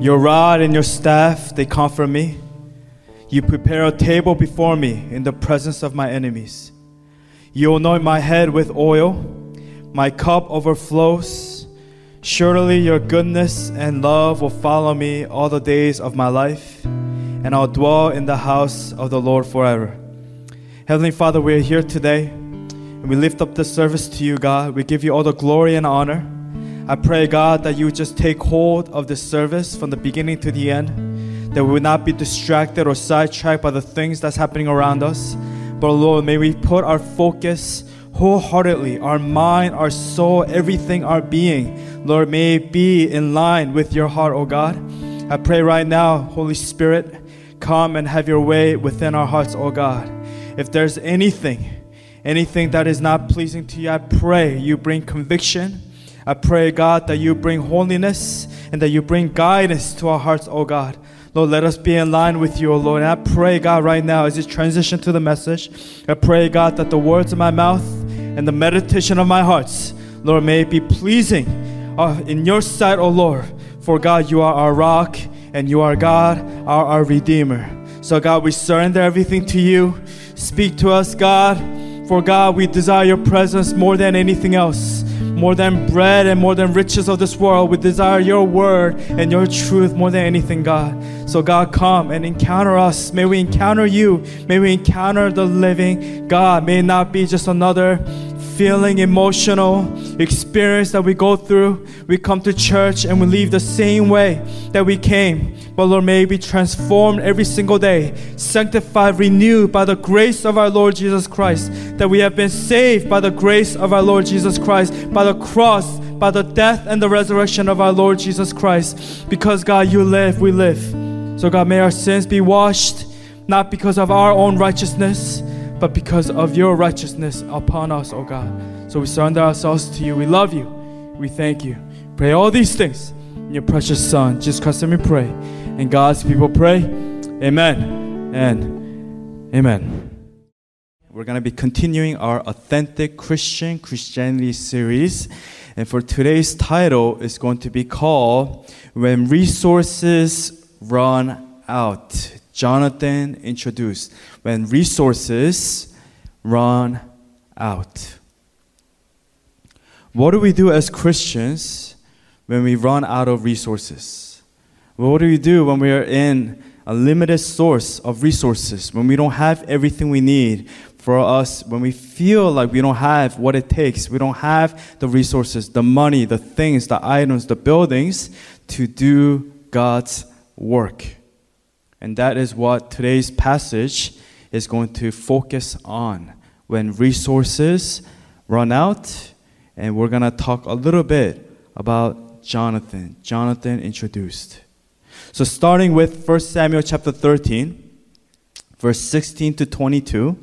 Your rod and your staff, they comfort me. You prepare a table before me in the presence of my enemies. You anoint my head with oil, my cup overflows. Surely your goodness and love will follow me all the days of my life, and I'll dwell in the house of the Lord forever. Heavenly Father, we are here today, and we lift up this service to you, God. We give you all the glory and honor. I pray, God, that you just take hold of this service from the beginning to the end, that we would not be distracted or sidetracked by the things that's happening around us. But Lord, may we put our focus wholeheartedly, our mind, our soul, everything, our being, Lord, may it be in line with your heart, O God. I pray right now, Holy Spirit, come and have your way within our hearts, O God. If there's anything, anything that is not pleasing to you, I pray you bring conviction I pray, God, that you bring holiness and that you bring guidance to our hearts, oh God. Lord, let us be in line with you, oh Lord. And I pray, God, right now as you transition to the message, I pray, God, that the words of my mouth and the meditation of my hearts, Lord, may it be pleasing uh, in your sight, oh Lord. For God, you are our rock and you are God, our, our Redeemer. So, God, we surrender everything to you. Speak to us, God. For God, we desire your presence more than anything else more than bread and more than riches of this world. We desire your word and your truth more than anything, God. So, God, come and encounter us. May we encounter you. May we encounter the living God. May it not be just another feeling, emotional experience that we go through. We come to church and we leave the same way that we came. But Lord, may we be transformed every single day, sanctified, renewed by the grace of our Lord Jesus Christ. That we have been saved by the grace of our Lord Jesus Christ, by the cross, by the death and the resurrection of our Lord Jesus Christ. Because God, you live, we live. So God, may our sins be washed, not because of our own righteousness but because of your righteousness upon us, O God. So we surrender ourselves to you. We love you. We thank you. Pray all these things in your precious Son. Just custom we pray. And God's people pray. Amen and amen. We're going to be continuing our Authentic Christian Christianity series. And for today's title is going to be called When Resources Run Out. Jonathan introduced when resources run out. What do we do as Christians when we run out of resources? What do we do when we are in a limited source of resources, when we don't have everything we need for us, when we feel like we don't have what it takes, we don't have the resources, the money, the things, the items, the buildings to do God's work? And that is what today's passage is going to focus on when resources run out. And we're going to talk a little bit about Jonathan. Jonathan introduced. So, starting with 1 Samuel chapter 13, verse 16 to 22,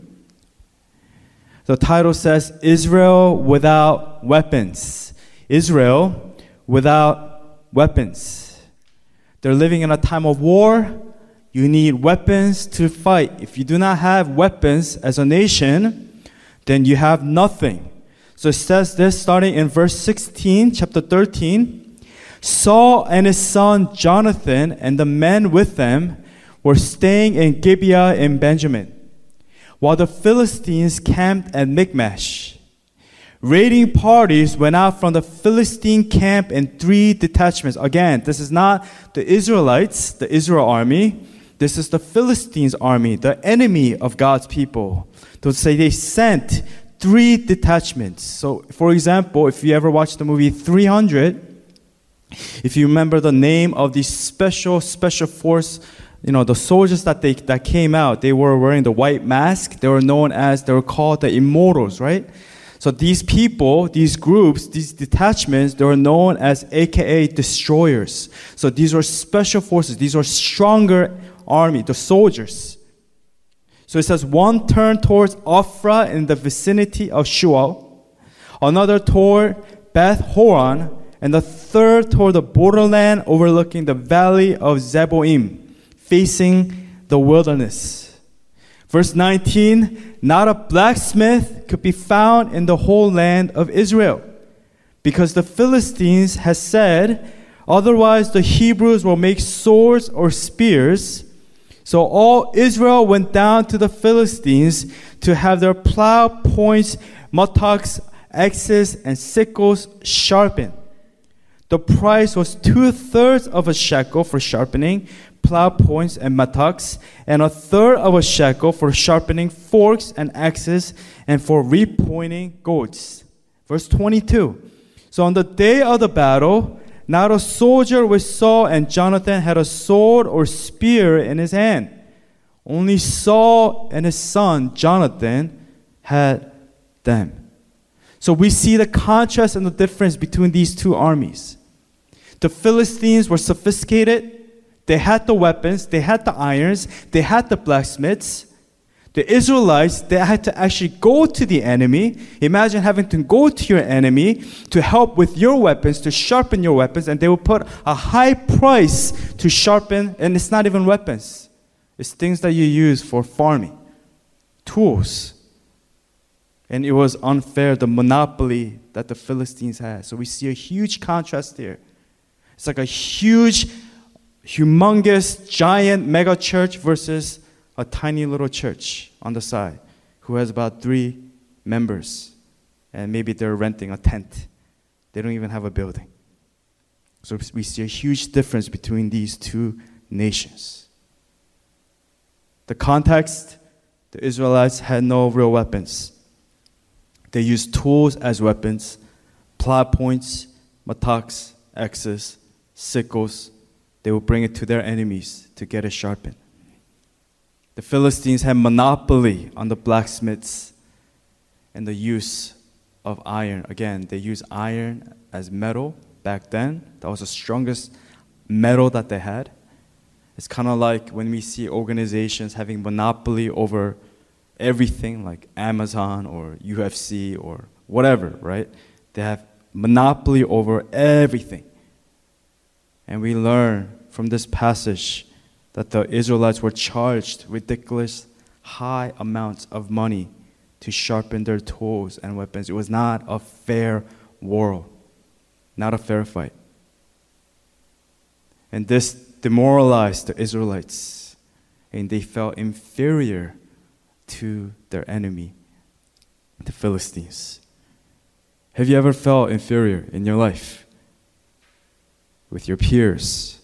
the title says, Israel without weapons. Israel without weapons. They're living in a time of war you need weapons to fight. If you do not have weapons as a nation, then you have nothing. So it says this starting in verse 16, chapter 13. Saul and his son Jonathan and the men with them were staying in Gibeah in Benjamin, while the Philistines camped at Michmash. Raiding parties went out from the Philistine camp in three detachments. Again, this is not the Israelites, the Israel army. This is the Philistines' army, the enemy of God's people. To say they sent three detachments. So, for example, if you ever watched the movie 300, if you remember the name of the special special force, you know the soldiers that they that came out, they were wearing the white mask. They were known as they were called the immortals, right? So these people, these groups, these detachments, they were known as AKA destroyers. So these were special forces. These were stronger army, the soldiers. So it says one turned towards Ophrah in the vicinity of Shual, another toward Beth Horon, and the third toward the borderland overlooking the valley of Zeboim, facing the wilderness. Verse 19 Not a blacksmith could be found in the whole land of Israel, because the Philistines had said, Otherwise, the Hebrews will make swords or spears. So all Israel went down to the Philistines to have their plow points, mattocks, axes, and sickles sharpened. The price was two thirds of a shekel for sharpening plow points and mattocks, and a third of a shekel for sharpening forks and axes, and for repointing goads. Verse 22. So on the day of the battle, not a soldier with Saul and Jonathan had a sword or spear in his hand. Only Saul and his son Jonathan had them. So we see the contrast and the difference between these two armies. The Philistines were sophisticated, they had the weapons, they had the irons, they had the blacksmiths. The Israelites, they had to actually go to the enemy. Imagine having to go to your enemy to help with your weapons, to sharpen your weapons, and they will put a high price to sharpen, and it's not even weapons. It's things that you use for farming, tools. And it was unfair, the monopoly that the Philistines had. So we see a huge contrast there. It's like a huge, humongous, giant mega church versus a tiny little church on the side who has about three members. And maybe they're renting a tent. They don't even have a building. So we see a huge difference between these two nations. The context the Israelites had no real weapons. They used tools as weapons, plow points, mattocks, axes, sickles. They would bring it to their enemies to get it sharpened. The Philistines had monopoly on the blacksmiths and the use of iron. Again, they used iron as metal back then. That was the strongest metal that they had. It's kind of like when we see organizations having monopoly over everything like Amazon or UFC or whatever, right? They have monopoly over everything. And we learn from this passage that the Israelites were charged ridiculous high amounts of money to sharpen their tools and weapons. It was not a fair war, not a fair fight. And this demoralized the Israelites, and they felt inferior to their enemy, the Philistines. Have you ever felt inferior in your life? With your peers?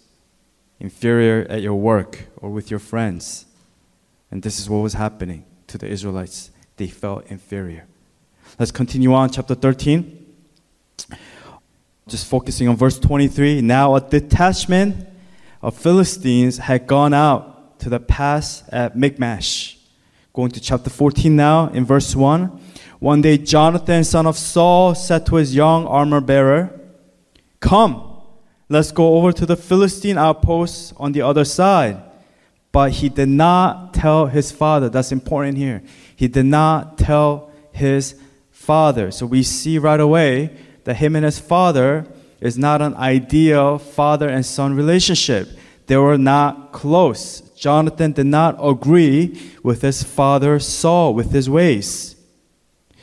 Inferior at your work or with your friends. And this is what was happening to the Israelites. They felt inferior. Let's continue on, chapter 13. Just focusing on verse 23. Now a detachment of Philistines had gone out to the pass at Michmash. Going to chapter 14 now, in verse 1. One day, Jonathan, son of Saul, said to his young armor bearer, Come Let's go over to the Philistine outpost on the other side. But he did not tell his father. That's important here. He did not tell his father. So we see right away that him and his father is not an ideal father and son relationship. They were not close. Jonathan did not agree with his father Saul, with his ways.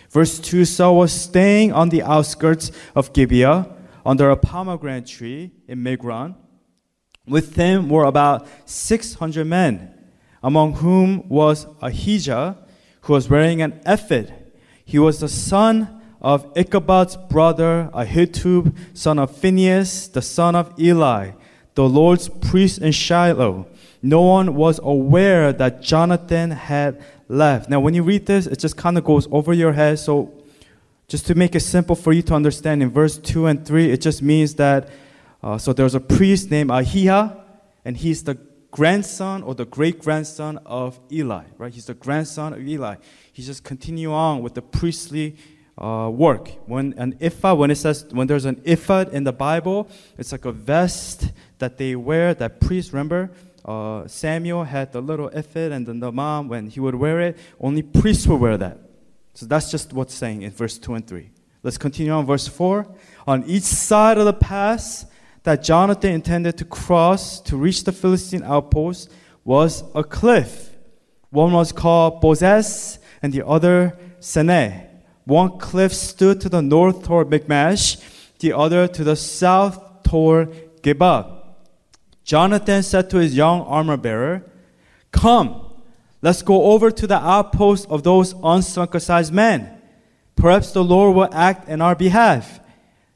Verse 2 Saul was staying on the outskirts of Gibeah under a pomegranate tree in Migron. With them were about 600 men, among whom was Ahijah, who was wearing an ephod. He was the son of Ichabod's brother Ahitub, son of Phinehas, the son of Eli, the Lord's priest in Shiloh. No one was aware that Jonathan had left. Now, when you read this, it just kind of goes over your head. So just to make it simple for you to understand, in verse 2 and 3, it just means that uh, so there's a priest named Ahijah, and he's the grandson or the great grandson of Eli, right? He's the grandson of Eli. He's just continue on with the priestly uh, work. When an ephod, when it says when there's an ephod in the Bible, it's like a vest that they wear. That priest, remember uh, Samuel had the little ephod, and then the mom, when he would wear it, only priests would wear that. So that's just what's saying in verse 2 and 3. Let's continue on verse 4. On each side of the pass that Jonathan intended to cross to reach the Philistine outpost was a cliff. One was called Bozez, and the other Seneh. One cliff stood to the north toward Michmash, the other to the south toward Geba. Jonathan said to his young armor bearer, Come, let's go over to the outpost of those uncircumcised men. Perhaps the Lord will act in our behalf.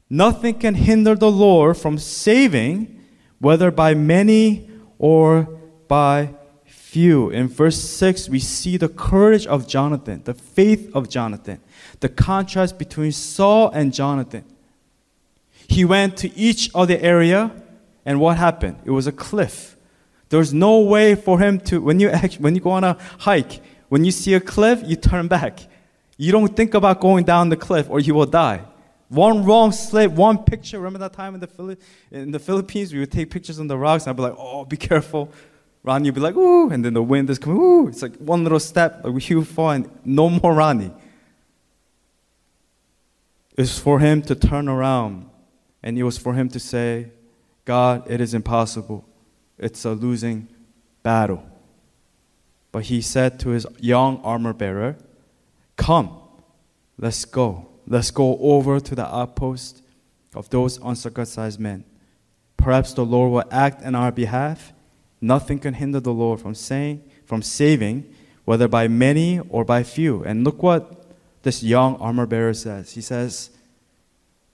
Nothing can hinder the Lord from saving, whether by many or by few. In verse 6, we see the courage of Jonathan, the faith of Jonathan, the contrast between Saul and Jonathan. He went to each of the area, and what happened? It was a cliff. There's no way for him to, when you, when you go on a hike, when you see a cliff, you turn back. You don't think about going down the cliff or you will die. One wrong slip, one picture. Remember that time in the, Phili- in the Philippines, we would take pictures on the rocks, and I'd be like, oh, be careful. Ronnie would be like, ooh, and then the wind is coming, ooh. It's like one little step, like he would fall, and no more Ronnie. It's for him to turn around, and it was for him to say, God, it is impossible. It's a losing battle. But he said to his young armor bearer, Come, let's go. Let's go over to the outpost of those uncircumcised men. Perhaps the Lord will act in our behalf. Nothing can hinder the Lord from saying, from saving, whether by many or by few. And look what this young armor bearer says. He says,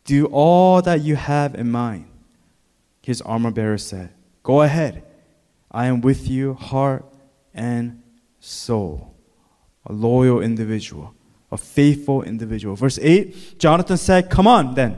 Do all that you have in mind. His armor bearer said, Go ahead. I am with you, heart and soul. A loyal individual a faithful individual. Verse 8 Jonathan said, Come on then.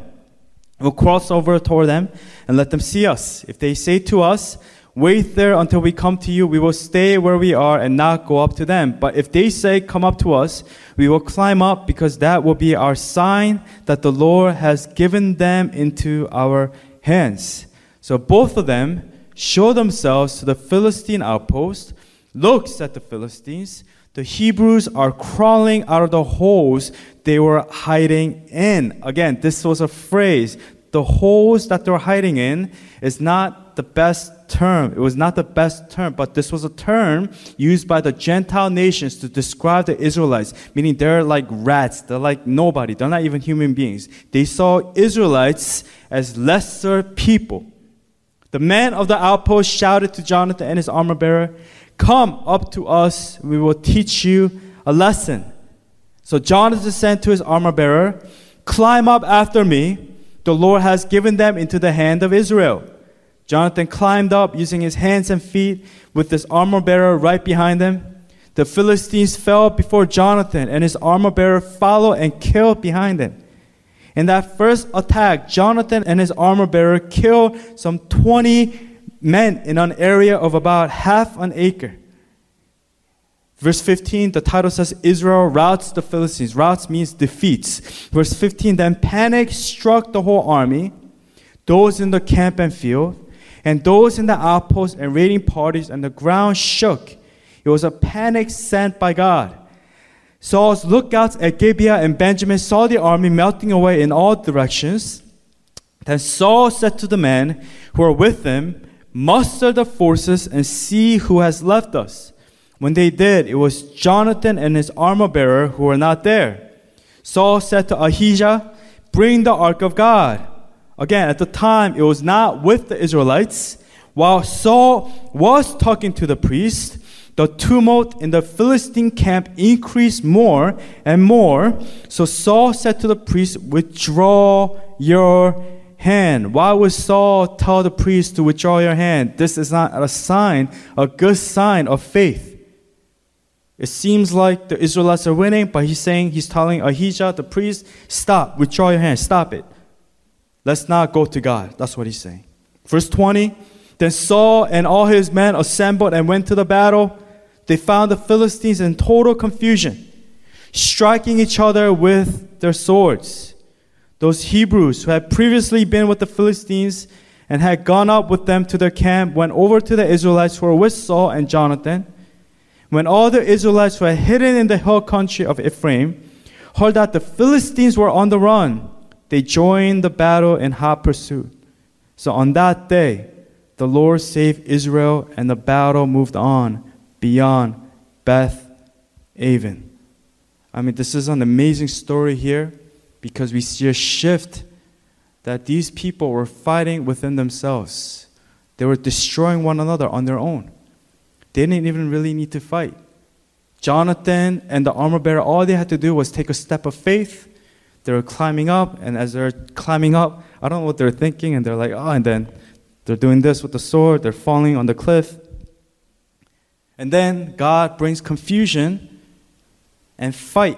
We'll cross over toward them and let them see us. If they say to us, Wait there until we come to you, we will stay where we are and not go up to them. But if they say, Come up to us, we will climb up because that will be our sign that the Lord has given them into our hands. So both of them show themselves to the Philistine outpost, looks at the Philistines, the Hebrews are crawling out of the holes they were hiding in. Again, this was a phrase. The holes that they were hiding in is not the best term. It was not the best term, but this was a term used by the Gentile nations to describe the Israelites, meaning they're like rats. They're like nobody. They're not even human beings. They saw Israelites as lesser people. The man of the outpost shouted to Jonathan and his armor bearer, Come up to us, we will teach you a lesson. So Jonathan said to his armor bearer, Climb up after me. The Lord has given them into the hand of Israel. Jonathan climbed up using his hands and feet with his armor bearer right behind him. The Philistines fell before Jonathan, and his armor bearer followed and killed behind him. In that first attack, Jonathan and his armor bearer killed some 20 men in an area of about half an acre. Verse 15, the title says Israel routs the Philistines. Routs means defeats. Verse 15, then panic struck the whole army, those in the camp and field, and those in the outposts and raiding parties, and the ground shook. It was a panic sent by God. Saul's lookouts at Gibeah and Benjamin saw the army melting away in all directions. Then Saul said to the men who were with him, Muster the forces and see who has left us. When they did, it was Jonathan and his armor bearer who were not there. Saul said to Ahijah, Bring the ark of God. Again, at the time, it was not with the Israelites. While Saul was talking to the priest, the tumult in the Philistine camp increased more and more. So Saul said to the priest, Withdraw your hand. Why would Saul tell the priest to withdraw your hand? This is not a sign, a good sign of faith. It seems like the Israelites are winning, but he's saying, he's telling Ahijah, the priest, stop, withdraw your hand, stop it. Let's not go to God. That's what he's saying. Verse 20 Then Saul and all his men assembled and went to the battle. They found the Philistines in total confusion, striking each other with their swords. Those Hebrews who had previously been with the Philistines and had gone up with them to their camp, went over to the Israelites who were with Saul and Jonathan. When all the Israelites had hidden in the hill country of Ephraim heard that the Philistines were on the run, they joined the battle in hot pursuit. So on that day, the Lord saved Israel, and the battle moved on beyond Beth Aven. I mean, this is an amazing story here because we see a shift that these people were fighting within themselves. They were destroying one another on their own. They didn't even really need to fight. Jonathan and the armor bearer, all they had to do was take a step of faith. They were climbing up, and as they're climbing up, I don't know what they're thinking, and they're like, oh, and then they're doing this with the sword, they're falling on the cliff. And then God brings confusion and fight,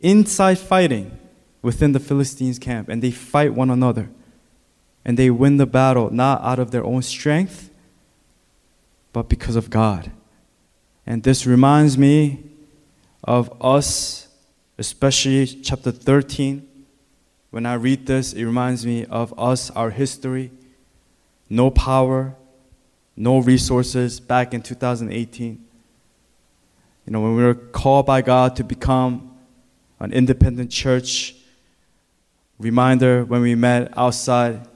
inside fighting within the Philistines' camp, and they fight one another. And they win the battle not out of their own strength, but because of God. And this reminds me of us, especially chapter 13. When I read this, it reminds me of us, our history. No power, no resources back in 2018. You know, when we were called by God to become an independent church, reminder when we met outside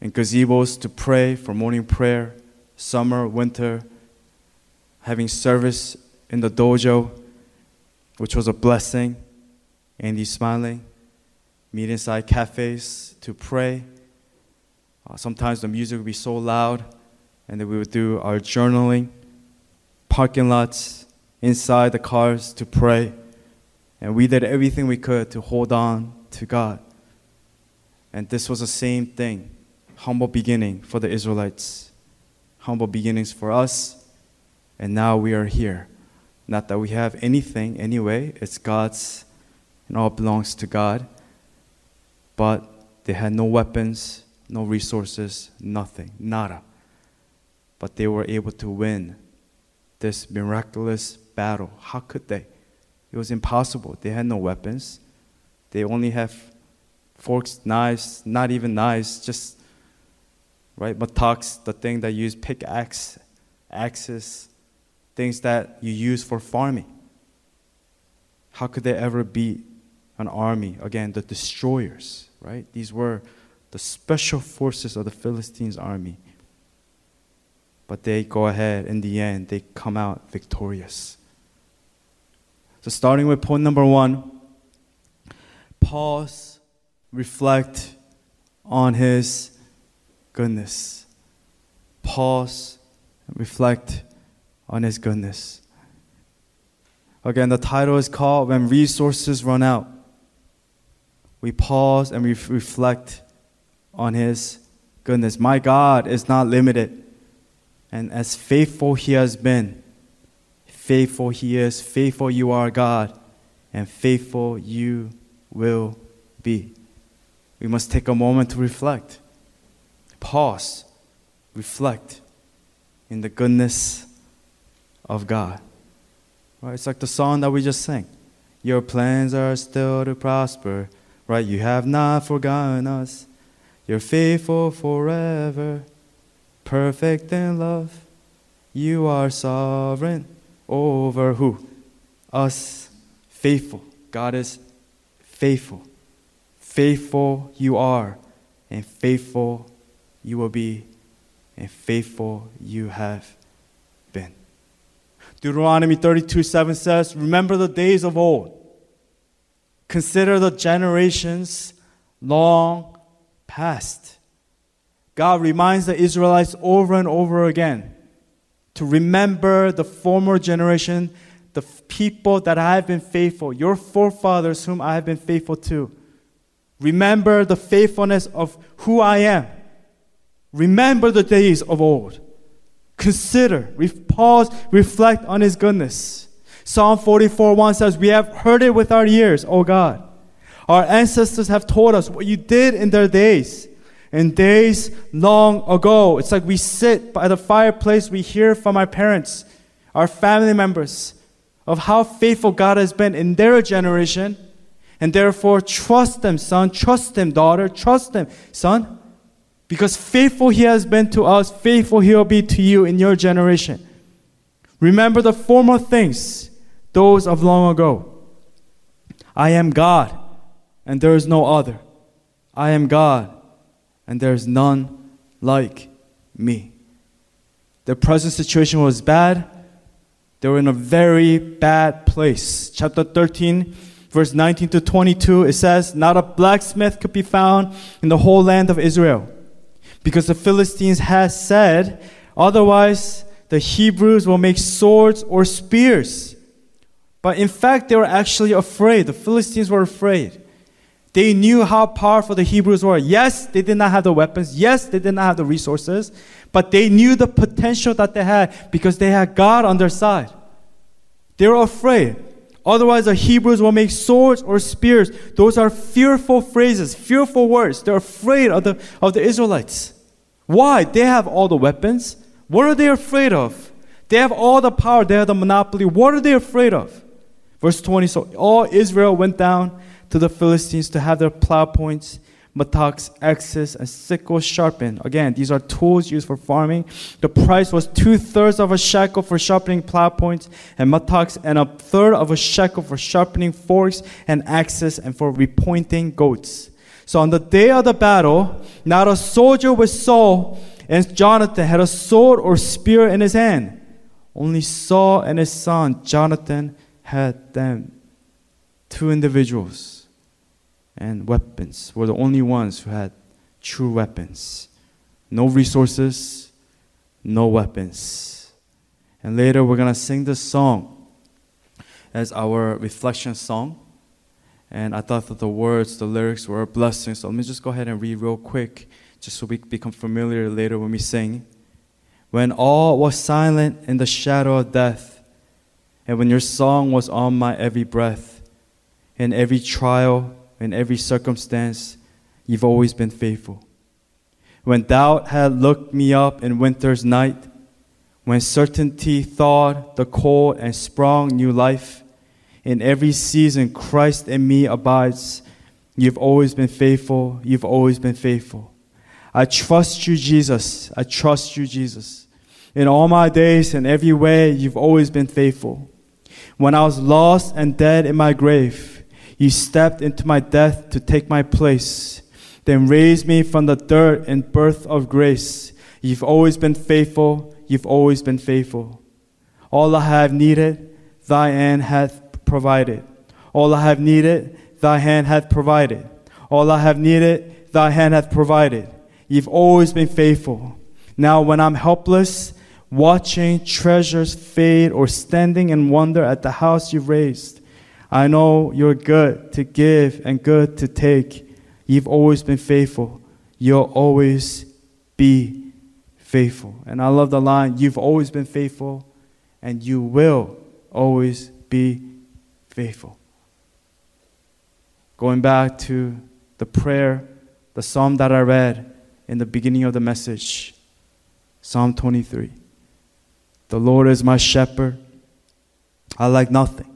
in gazebos to pray for morning prayer, summer, winter, having service in the dojo, which was a blessing. Andy smiling, meet inside cafes to pray. Uh, sometimes the music would be so loud, and then we would do our journaling, parking lots, inside the cars to pray. And we did everything we could to hold on to God. And this was the same thing humble beginning for the Israelites, humble beginnings for us and now we are here. Not that we have anything anyway, it's God's, and all belongs to God. But they had no weapons, no resources, nothing, nada. But they were able to win this miraculous battle. How could they? It was impossible. They had no weapons. They only have forks, knives, not even knives, just right, mattocks, the thing that you use pickaxe, axes, things that you use for farming. How could they ever beat an army? Again, the destroyers, right? These were the special forces of the Philistines' army. But they go ahead, in the end, they come out victorious. So, starting with point number one, pause, reflect on his goodness. Pause, reflect on His goodness. Again, the title is called When Resources Run Out. We pause and we reflect on His goodness. My God is not limited. And as faithful He has been, faithful He is, faithful you are, God, and faithful you will be. We must take a moment to reflect, pause, reflect in the goodness of God. Right? It's like the song that we just sang. Your plans are still to prosper, right? You have not forgotten us. You're faithful forever, perfect in love. You are sovereign over who? Us. Faithful. God is faithful. Faithful you are, and faithful you will be, and faithful you have been. Deuteronomy 32 7 says, Remember the days of old. Consider the generations long past. God reminds the Israelites over and over again to remember the former generation, the people that I have been faithful, your forefathers whom I have been faithful to. Remember the faithfulness of who I am. Remember the days of old. Consider, pause, reflect on His goodness. Psalm 44 1 says, We have heard it with our ears, O God. Our ancestors have told us what you did in their days, in days long ago. It's like we sit by the fireplace, we hear from our parents, our family members, of how faithful God has been in their generation. And therefore, trust them, son. Trust them, daughter. Trust them, son. Because faithful he has been to us, faithful he will be to you in your generation. Remember the former things, those of long ago. I am God, and there is no other. I am God, and there is none like me. Their present situation was bad. They were in a very bad place. Chapter 13, verse 19 to 22, it says, Not a blacksmith could be found in the whole land of Israel, because the Philistines had said, Otherwise, the Hebrews will make swords or spears. But in fact, they were actually afraid. The Philistines were afraid. They knew how powerful the Hebrews were. Yes, they did not have the weapons. Yes, they did not have the resources. But they knew the potential that they had because they had God on their side. They were afraid. Otherwise, the Hebrews will make swords or spears. Those are fearful phrases, fearful words. They're afraid of the, of the Israelites. Why? They have all the weapons. What are they afraid of? They have all the power, they have the monopoly. What are they afraid of? Verse 20 So all Israel went down to the Philistines to have their plow points, mattocks, axes, and sickles sharpened. Again, these are tools used for farming. The price was two thirds of a shekel for sharpening plow points and mattocks, and a third of a shekel for sharpening forks and axes and for repointing goads. So on the day of the battle, not a soldier with Saul and Jonathan had a sword or spear in his hand. Only Saul and his son Jonathan had them. Two individuals and weapons were the only ones who had true weapons. No resources, no weapons. And later we're going to sing this song as our reflection song. And I thought that the words, the lyrics were a blessing. So let me just go ahead and read real quick just so we become familiar later when we sing. When all was silent in the shadow of death, and when your song was on my every breath, in every trial, in every circumstance, you've always been faithful. When doubt had looked me up in winter's night, when certainty thawed the cold and sprung new life, in every season Christ in me abides. You've always been faithful. You've always been faithful. I trust you, Jesus. I trust you, Jesus. In all my days, and every way, you've always been faithful. When I was lost and dead in my grave, you stepped into my death to take my place, then raised me from the dirt in birth of grace. You've always been faithful. You've always been faithful. All I have needed, thy hand hath provided. All I have needed, thy hand hath provided. All I have needed, thy hand hath provided. You've always been faithful. Now, when I'm helpless, watching treasures fade or standing in wonder at the house you've raised, I know you're good to give and good to take. You've always been faithful. You'll always be faithful. And I love the line you've always been faithful, and you will always be faithful. Going back to the prayer, the psalm that I read in the beginning of the message Psalm 23. The Lord is my shepherd. I like nothing.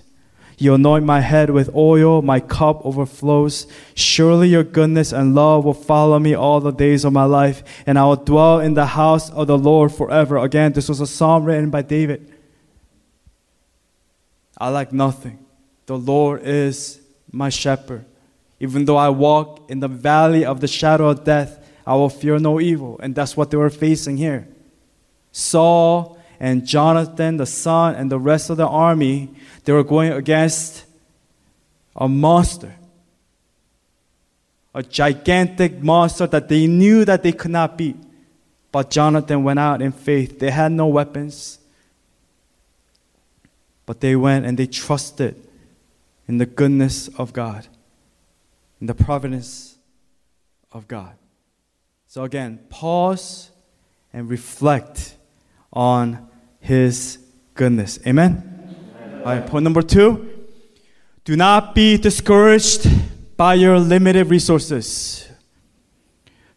You anoint my head with oil, my cup overflows. Surely your goodness and love will follow me all the days of my life, and I will dwell in the house of the Lord forever. Again, this was a psalm written by David. I lack nothing. The Lord is my shepherd. Even though I walk in the valley of the shadow of death, I will fear no evil. And that's what they were facing here. Saul and Jonathan, the son, and the rest of the army, they were going against a monster. A gigantic monster that they knew that they could not beat. But Jonathan went out in faith. They had no weapons. But they went and they trusted in the goodness of God, in the providence of God. So again, pause and reflect on His goodness. Amen? All right, point number two do not be discouraged by your limited resources.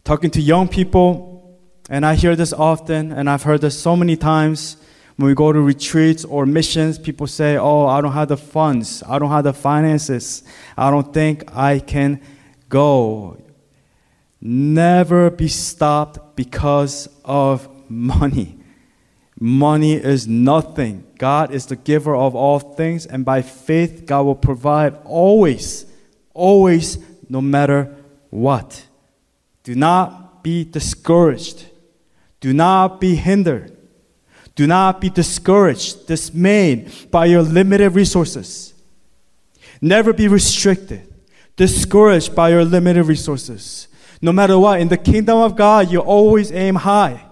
Talking to young people, and I hear this often, and I've heard this so many times. When we go to retreats or missions, people say, Oh, I don't have the funds. I don't have the finances. I don't think I can go. Never be stopped because of money. Money is nothing. God is the giver of all things, and by faith, God will provide always, always, no matter what. Do not be discouraged. Do not be hindered. Do not be discouraged, dismayed by your limited resources. Never be restricted, discouraged by your limited resources. No matter what, in the kingdom of God, you always aim high.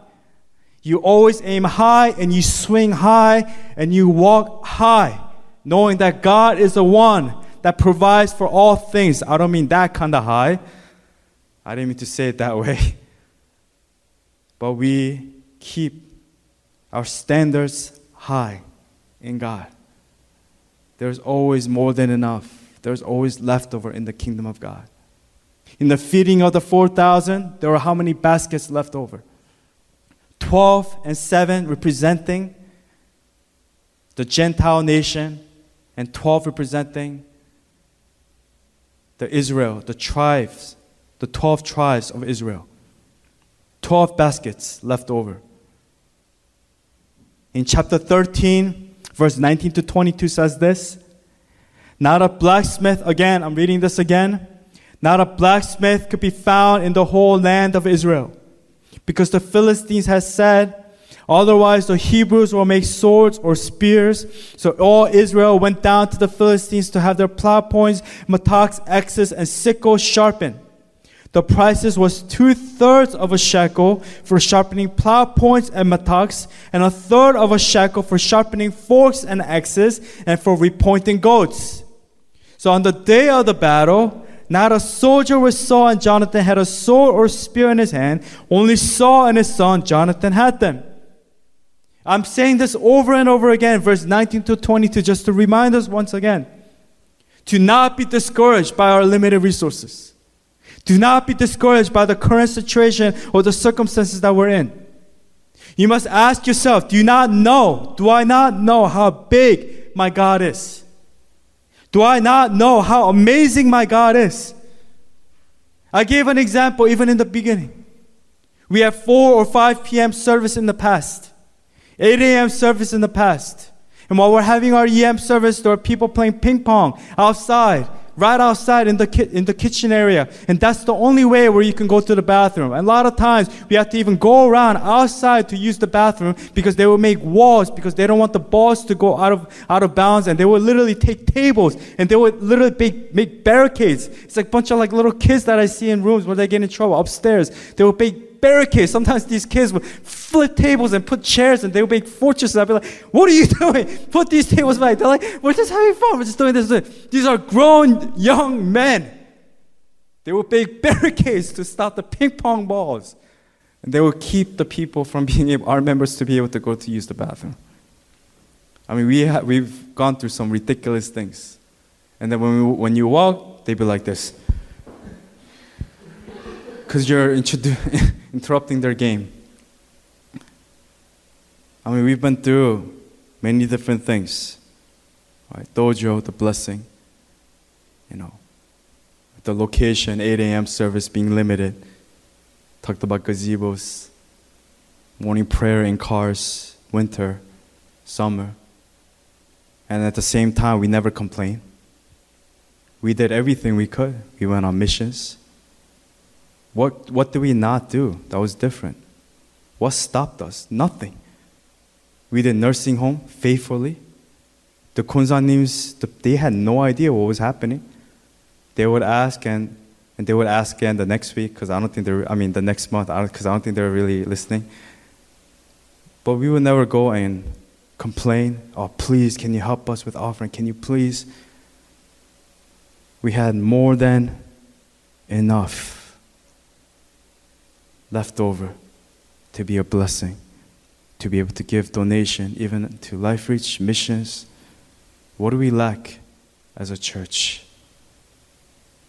You always aim high and you swing high and you walk high, knowing that God is the one that provides for all things. I don't mean that kind of high. I didn't mean to say it that way. But we keep our standards high in God. There's always more than enough. There's always leftover in the kingdom of God. In the feeding of the 4,000, there were how many baskets left over? 12 and 7 representing the Gentile nation, and 12 representing the Israel, the tribes, the 12 tribes of Israel. 12 baskets left over. In chapter 13, verse 19 to 22 says this Not a blacksmith, again, I'm reading this again. Not a blacksmith could be found in the whole land of Israel, because the Philistines had said, Otherwise, the Hebrews will make swords or spears. So all Israel went down to the Philistines to have their plow points, mattocks, axes, and sickles sharpened. The prices was two thirds of a shekel for sharpening plow points and mattocks, and a third of a shekel for sharpening forks and axes, and for repointing goads. So on the day of the battle, not a soldier with Saul and Jonathan had a sword or spear in his hand. Only Saul and his son Jonathan had them. I'm saying this over and over again, verse 19 to 22, just to remind us once again to not be discouraged by our limited resources. Do not be discouraged by the current situation or the circumstances that we're in. You must ask yourself, do you not know? Do I not know how big my God is? Do I not know how amazing my God is? I gave an example even in the beginning. We have 4 or 5 p.m. service in the past, 8 a.m. service in the past. And while we're having our EM service, there are people playing ping pong outside right outside in the, ki- in the kitchen area. And that's the only way where you can go to the bathroom. And a lot of times we have to even go around outside to use the bathroom because they will make walls because they don't want the balls to go out of, out of bounds. And they will literally take tables and they will literally make, make barricades. It's like a bunch of like little kids that I see in rooms where they get in trouble upstairs. They will make barricades. Sometimes these kids would flip tables and put chairs and they would make fortresses. I'd be like, what are you doing? Put these tables back. They're like, we're just having fun. We're just doing this. These are grown young men. They would make barricades to stop the ping pong balls. And they would keep the people from being able, our members to be able to go to use the bathroom. I mean, we ha- we've gone through some ridiculous things. And then when, we, when you walk, they'd be like this. Because you're introdu- interrupting their game. I mean, we've been through many different things. Right? Dojo, the blessing, you know, the location, 8 a.m. service being limited. Talked about gazebos, morning prayer in cars, winter, summer. And at the same time, we never complained. We did everything we could. We went on missions. What, what did we not do that was different? What stopped us? Nothing. We did nursing home faithfully. The Kunzanims, they had no idea what was happening. They would ask and, and they would ask again the next week because I don't think they're, I mean, the next month because I, I don't think they're really listening. But we would never go and complain, oh, please, can you help us with offering? Can you please? We had more than enough left over to be a blessing to be able to give donation even to Life Reach missions. What do we lack as a church?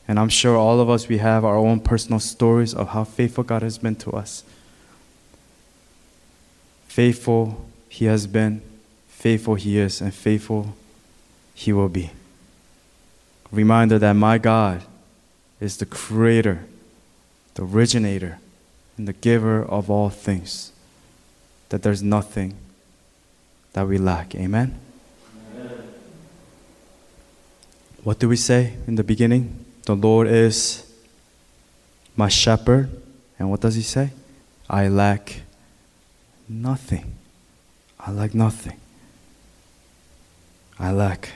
And I'm sure all of us, we have our own personal stories of how faithful God has been to us. Faithful He has been, faithful He is, and faithful He will be. Reminder that my God is the creator, the originator, and the giver of all things. That there's nothing that we lack. Amen? Amen? What do we say in the beginning? The Lord is my shepherd. And what does he say? I lack nothing. I lack nothing. I lack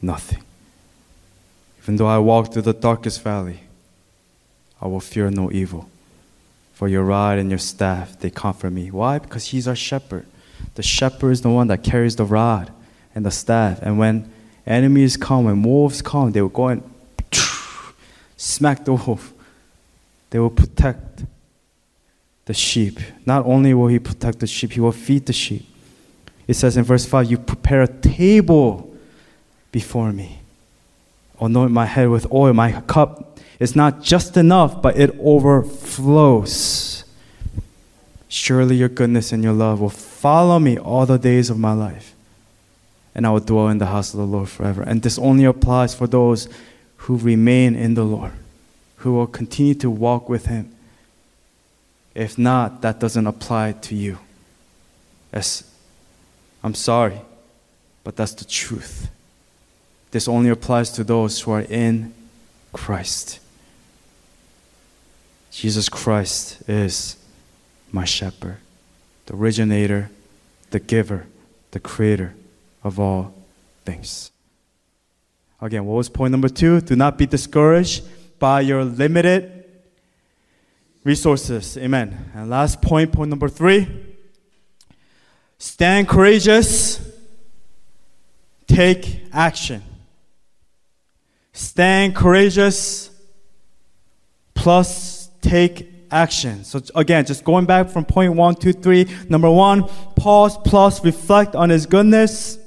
nothing. Even though I walk through the darkest valley, I will fear no evil. For your rod and your staff, they comfort me. Why? Because he's our shepherd. The shepherd is the one that carries the rod and the staff. And when enemies come, when wolves come, they will go and smack the wolf. They will protect the sheep. Not only will he protect the sheep, he will feed the sheep. It says in verse 5 You prepare a table before me. Anoint my head with oil. My cup is not just enough, but it overflows. Surely your goodness and your love will follow me all the days of my life, and I will dwell in the house of the Lord forever. And this only applies for those who remain in the Lord, who will continue to walk with Him. If not, that doesn't apply to you. As I'm sorry, but that's the truth. This only applies to those who are in Christ. Jesus Christ is my shepherd, the originator, the giver, the creator of all things. Again, what was point number two? Do not be discouraged by your limited resources. Amen. And last point, point number three stand courageous, take action. Stand courageous plus take action. So again, just going back from point one, two, three. Number one, pause plus reflect on his goodness.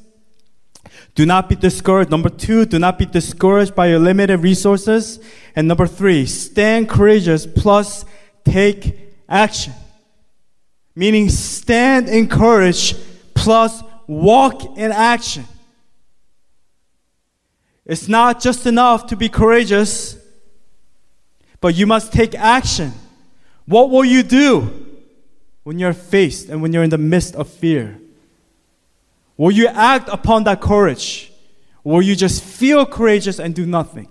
Do not be discouraged. Number two, do not be discouraged by your limited resources. And number three, stand courageous plus take action. Meaning stand in courage plus walk in action. It's not just enough to be courageous, but you must take action. What will you do when you're faced and when you're in the midst of fear? Will you act upon that courage? Or will you just feel courageous and do nothing?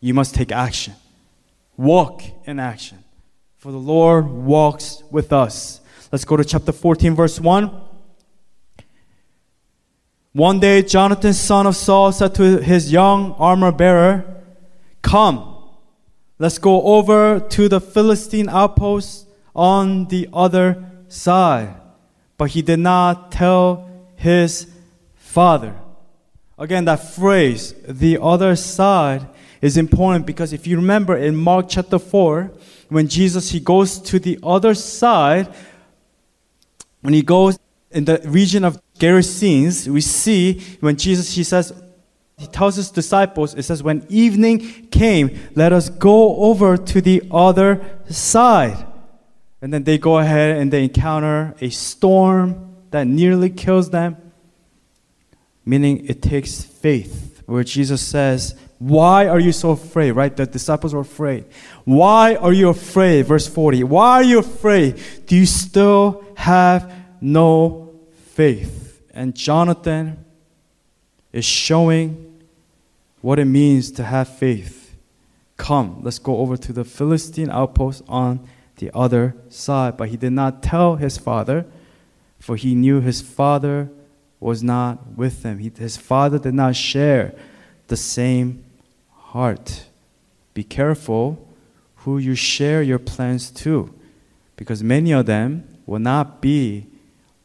You must take action. Walk in action. For the Lord walks with us. Let's go to chapter 14, verse 1. One day, Jonathan, son of Saul, said to his young armor bearer, Come, let's go over to the Philistine outpost on the other side. But he did not tell his father. Again, that phrase, the other side, is important because if you remember in Mark chapter 4, when Jesus he goes to the other side, when he goes in the region of Gerasenes, we see when Jesus he says he tells his disciples, it says, when evening came, let us go over to the other side. And then they go ahead and they encounter a storm that nearly kills them, meaning it takes faith, where Jesus says, Why are you so afraid? Right? The disciples were afraid. Why are you afraid? Verse 40. Why are you afraid? Do you still have no faith? And Jonathan is showing what it means to have faith. Come, let's go over to the Philistine outpost on the other side. But he did not tell his father for he knew his father was not with him. He, his father did not share the same heart. Be careful who you share your plans to, because many of them will not be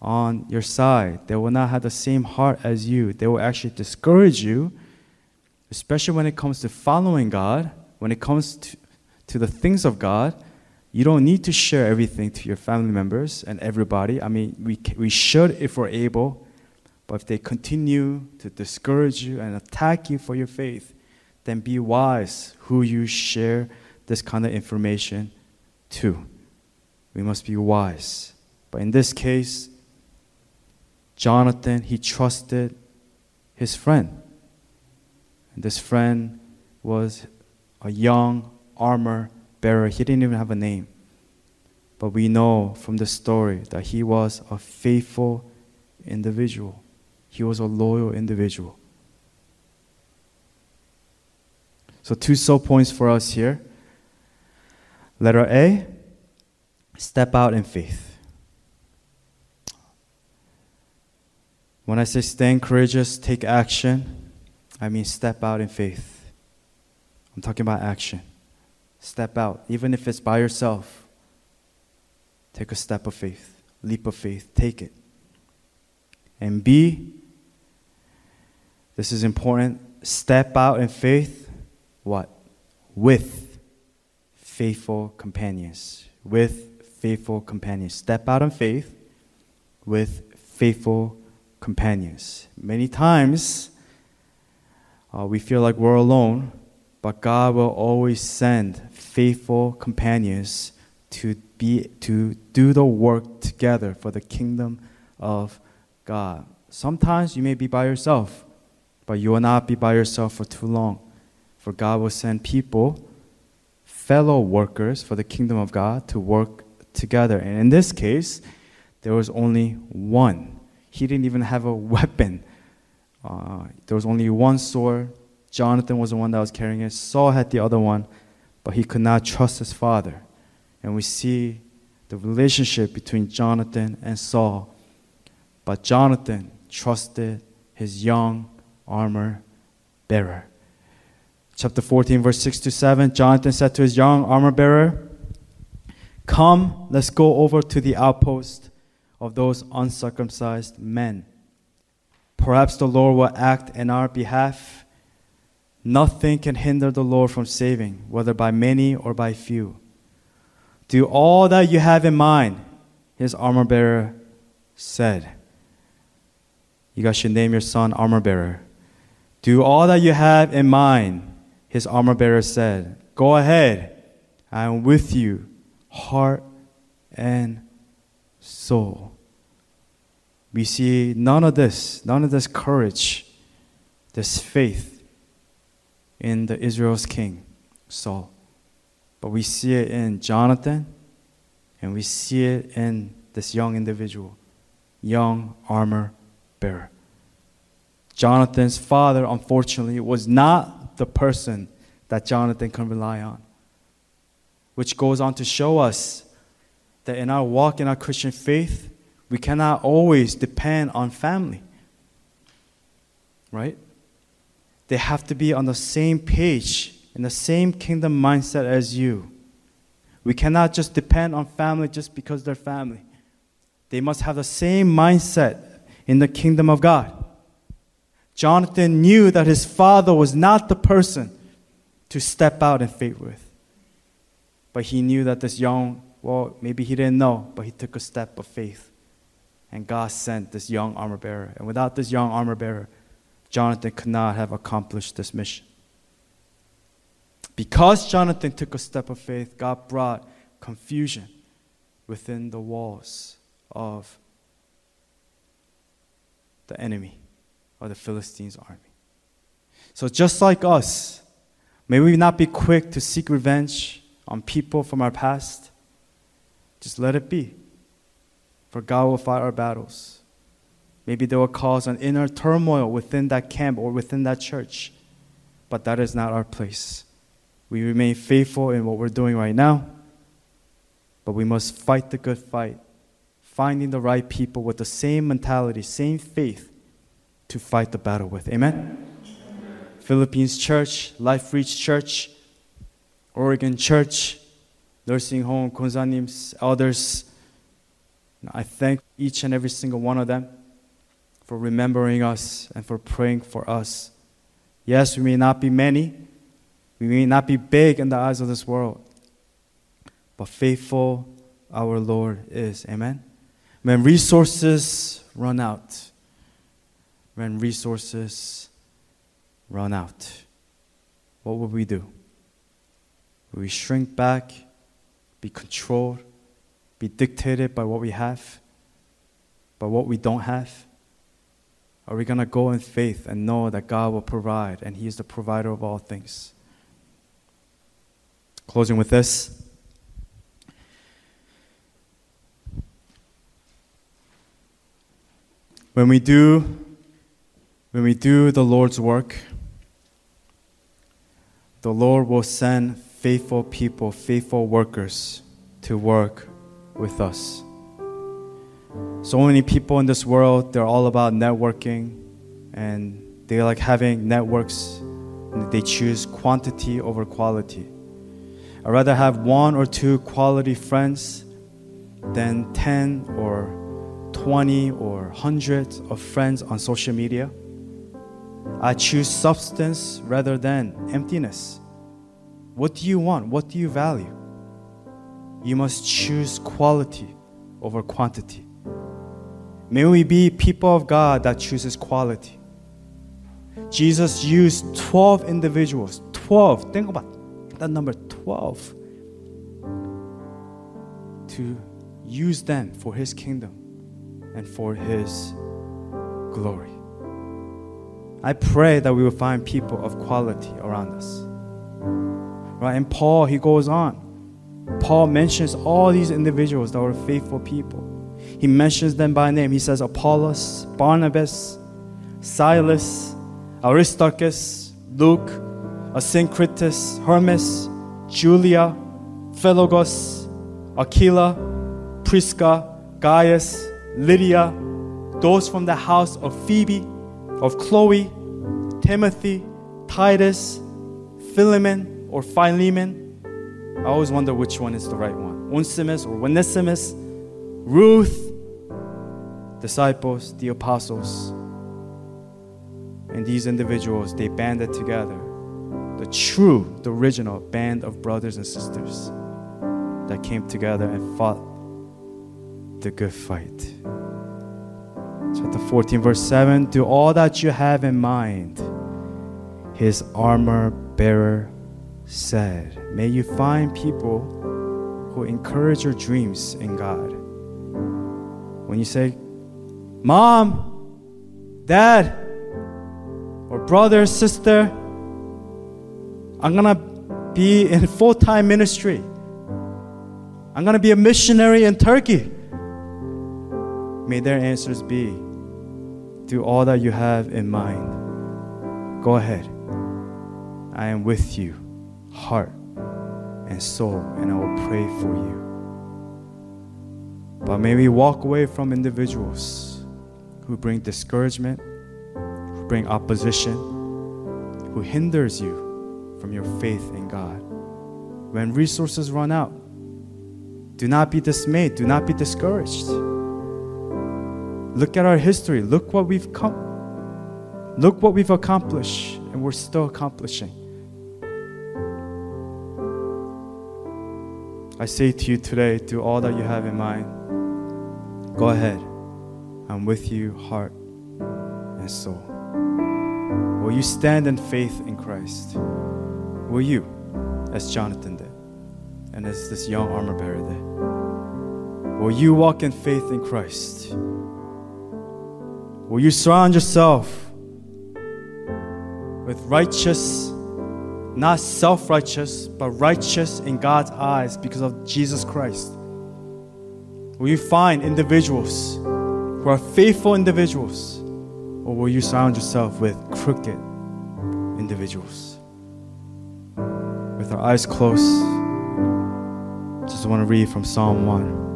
on your side. They will not have the same heart as you. They will actually discourage you, especially when it comes to following God, when it comes to, to the things of God. You don't need to share everything to your family members and everybody. I mean, we, we should if we're able, but if they continue to discourage you and attack you for your faith, then be wise who you share this kind of information to. We must be wise. But in this case, Jonathan, he trusted his friend. And this friend was a young armor bearer. He didn't even have a name. But we know from the story that he was a faithful individual, he was a loyal individual. So, two sub points for us here. Letter A step out in faith. When I say stand courageous, take action, I mean step out in faith. I'm talking about action. Step out, even if it's by yourself. Take a step of faith, leap of faith, take it. And B, this is important, step out in faith, what? With faithful companions. With faithful companions. Step out in faith with faithful companions. Many times, uh, we feel like we're alone, but God will always send faithful companions to be to do the work together for the kingdom of God. Sometimes you may be by yourself, but you will not be by yourself for too long. For God will send people, fellow workers for the kingdom of God to work together. And in this case, there was only one. He didn't even have a weapon. Uh, there was only one sword. Jonathan was the one that was carrying it. Saul had the other one, but he could not trust his father. And we see the relationship between Jonathan and Saul. But Jonathan trusted his young armor bearer. Chapter 14, verse 6 to 7 Jonathan said to his young armor bearer, Come, let's go over to the outpost of those uncircumcised men. Perhaps the Lord will act in our behalf. Nothing can hinder the Lord from saving, whether by many or by few. Do all that you have in mind, his armor bearer said. You guys should name your son armor bearer. Do all that you have in mind, his armor bearer said. Go ahead, I am with you heart, and soul. We see none of this, none of this courage, this faith in the Israel's king, Saul. But we see it in Jonathan, and we see it in this young individual, young armor bearer. Jonathan's father, unfortunately, was not the person that Jonathan can rely on which goes on to show us that in our walk in our Christian faith, we cannot always depend on family. Right? They have to be on the same page, in the same kingdom mindset as you. We cannot just depend on family just because they're family. They must have the same mindset in the kingdom of God. Jonathan knew that his father was not the person to step out in faith with. But he knew that this young, well, maybe he didn't know, but he took a step of faith. And God sent this young armor bearer. And without this young armor bearer, Jonathan could not have accomplished this mission. Because Jonathan took a step of faith, God brought confusion within the walls of the enemy or the Philistines' army. So, just like us, may we not be quick to seek revenge on people from our past, just let it be. For God will fight our battles. Maybe they will cause an inner turmoil within that camp or within that church, but that is not our place. We remain faithful in what we're doing right now, but we must fight the good fight, finding the right people with the same mentality, same faith to fight the battle with. Amen? Amen. Philippines Church, Life Reach Church, Oregon Church, nursing home, Kunzanim's elders. I thank each and every single one of them for remembering us and for praying for us. Yes, we may not be many, we may not be big in the eyes of this world, but faithful our Lord is. Amen. When resources run out, when resources run out, what will we do? Will we shrink back, be controlled, be dictated by what we have, by what we don't have? Are we going to go in faith and know that God will provide and He is the provider of all things? Closing with this. When we do when we do the Lord's work, the Lord will send faithful people, faithful workers to work with us. So many people in this world, they're all about networking and they like having networks they choose quantity over quality. I'd rather have one or two quality friends than 10 or 20 or hundreds of friends on social media. I choose substance rather than emptiness. What do you want? What do you value? You must choose quality over quantity. May we be people of God that chooses quality. Jesus used 12 individuals. 12. Think about that number 12. To use them for his kingdom and for his glory. I pray that we will find people of quality around us. Right? And Paul, he goes on. Paul mentions all these individuals that were faithful people. He mentions them by name. He says Apollos, Barnabas, Silas, Aristarchus, Luke, Asyncritus, Hermas, Julia, Philologus, Aquila, Prisca, Gaius, Lydia, those from the house of Phoebe, of Chloe, Timothy, Titus, Philemon, or Philemon. I always wonder which one is the right one. Onesimus or Onesimus, Ruth, disciples, the apostles. And these individuals, they banded together. The true, the original band of brothers and sisters that came together and fought the good fight. Chapter 14, verse 7 Do all that you have in mind, his armor bearer said. May you find people who encourage your dreams in God. When you say, Mom, Dad, or brother, sister, I'm gonna be in full time ministry. I'm gonna be a missionary in Turkey. May their answers be do all that you have in mind. Go ahead. I am with you, heart and soul, and I will pray for you. But may we walk away from individuals who bring discouragement, who bring opposition, who hinders you from your faith in God. When resources run out, do not be dismayed, do not be discouraged. Look at our history. Look what we've come. Look what we've accomplished, and we're still accomplishing. I say to you today, do all that you have in mind. Go ahead. I'm with you, heart and soul. Will you stand in faith in Christ? Will you, as Jonathan did, and as this young armor bearer did? Will you walk in faith in Christ? Will you surround yourself with righteous, not self righteous, but righteous in God's eyes because of Jesus Christ? Will you find individuals who are faithful individuals, or will you surround yourself with crooked individuals? With our eyes closed, just want to read from Psalm 1.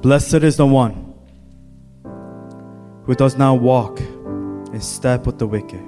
Blessed is the one who does not walk in step with the wicked,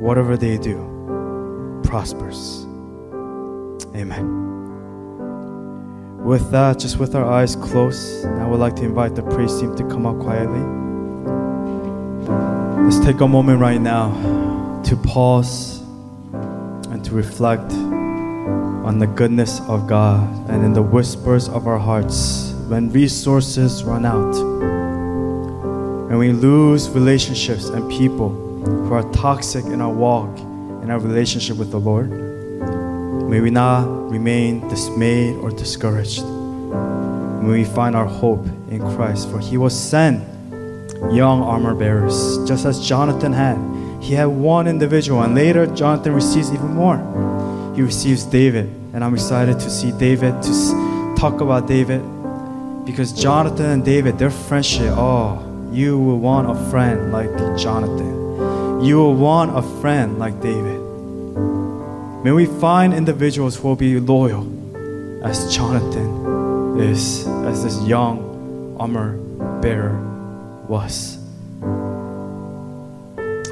Whatever they do prospers. Amen. With that, just with our eyes closed, I would like to invite the praise team to come up quietly. Let's take a moment right now to pause and to reflect on the goodness of God and in the whispers of our hearts when resources run out, and we lose relationships and people who are toxic in our walk, in our relationship with the Lord. May we not remain dismayed or discouraged. May we find our hope in Christ, for He will send young armor bearers, just as Jonathan had. He had one individual, and later Jonathan receives even more. He receives David, and I'm excited to see David, to talk about David, because Jonathan and David, their friendship, oh, you will want a friend like Jonathan. You will want a friend like David. May we find individuals who will be loyal as Jonathan is, as this young armor bearer was.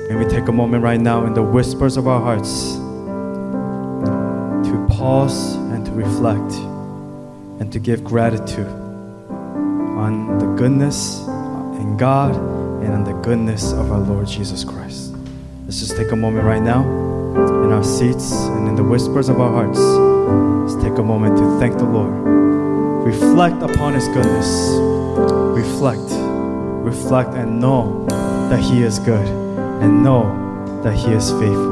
May we take a moment right now in the whispers of our hearts to pause and to reflect and to give gratitude on the goodness in God and on the goodness of our Lord Jesus Christ. Let's just take a moment right now in our seats and in the whispers of our hearts. Let's take a moment to thank the Lord. Reflect upon His goodness. Reflect, reflect, and know that He is good, and know that He is faithful.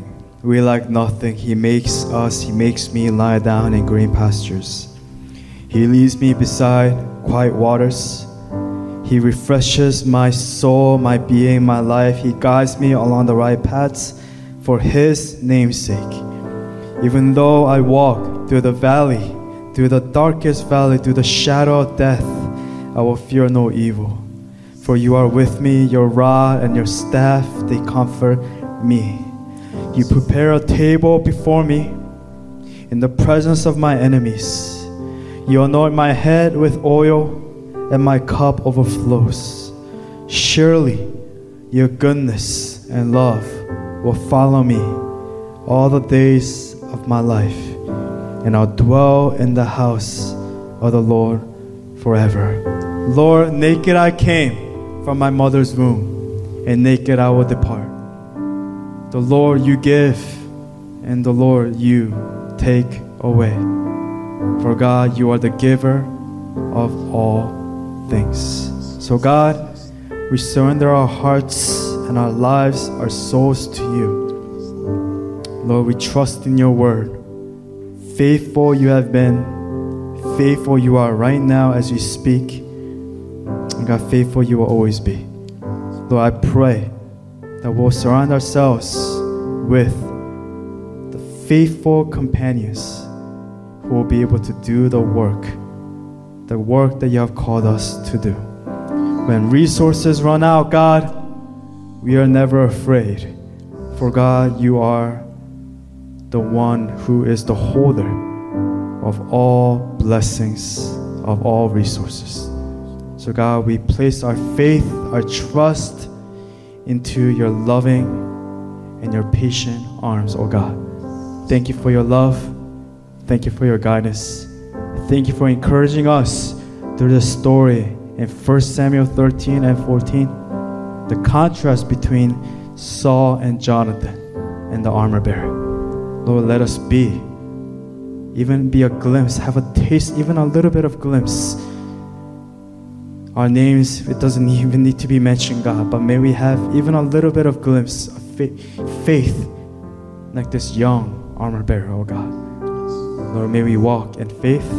We lack nothing. He makes us, He makes me lie down in green pastures. He leads me beside quiet waters. He refreshes my soul, my being, my life. He guides me along the right paths for His name's sake. Even though I walk through the valley, through the darkest valley, through the shadow of death, I will fear no evil for you are with me, your rod and your staff, they comfort me. You prepare a table before me in the presence of my enemies. You anoint my head with oil, and my cup overflows. Surely your goodness and love will follow me all the days of my life, and I'll dwell in the house of the Lord forever. Lord, naked I came from my mother's womb, and naked I will depart. The Lord you give, and the Lord you take away. For God, you are the giver of all things. So, God, we surrender our hearts and our lives, our souls to you. Lord, we trust in your word. Faithful you have been, faithful you are right now as you speak. And God, faithful you will always be. Lord, I pray that we'll surround ourselves with the faithful companions who will be able to do the work, the work that you have called us to do. When resources run out, God, we are never afraid. For God, you are the one who is the holder of all blessings, of all resources. So, God, we place our faith, our trust into your loving and your patient arms, oh God. Thank you for your love. Thank you for your guidance. Thank you for encouraging us through this story in 1 Samuel 13 and 14. The contrast between Saul and Jonathan and the armor bearer. Lord, let us be, even be a glimpse, have a taste, even a little bit of glimpse our names, it doesn't even need to be mentioned, God, but may we have even a little bit of glimpse of faith like this young armor bearer, oh God. Lord, may we walk in faith.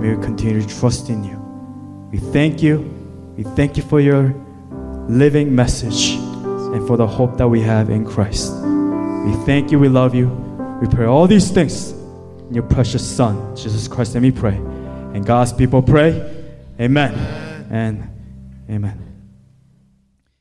May we continue to trust in you. We thank you. We thank you for your living message and for the hope that we have in Christ. We thank you. We love you. We pray all these things in your precious Son, Jesus Christ, and we pray. And God's people pray, Amen and Amen.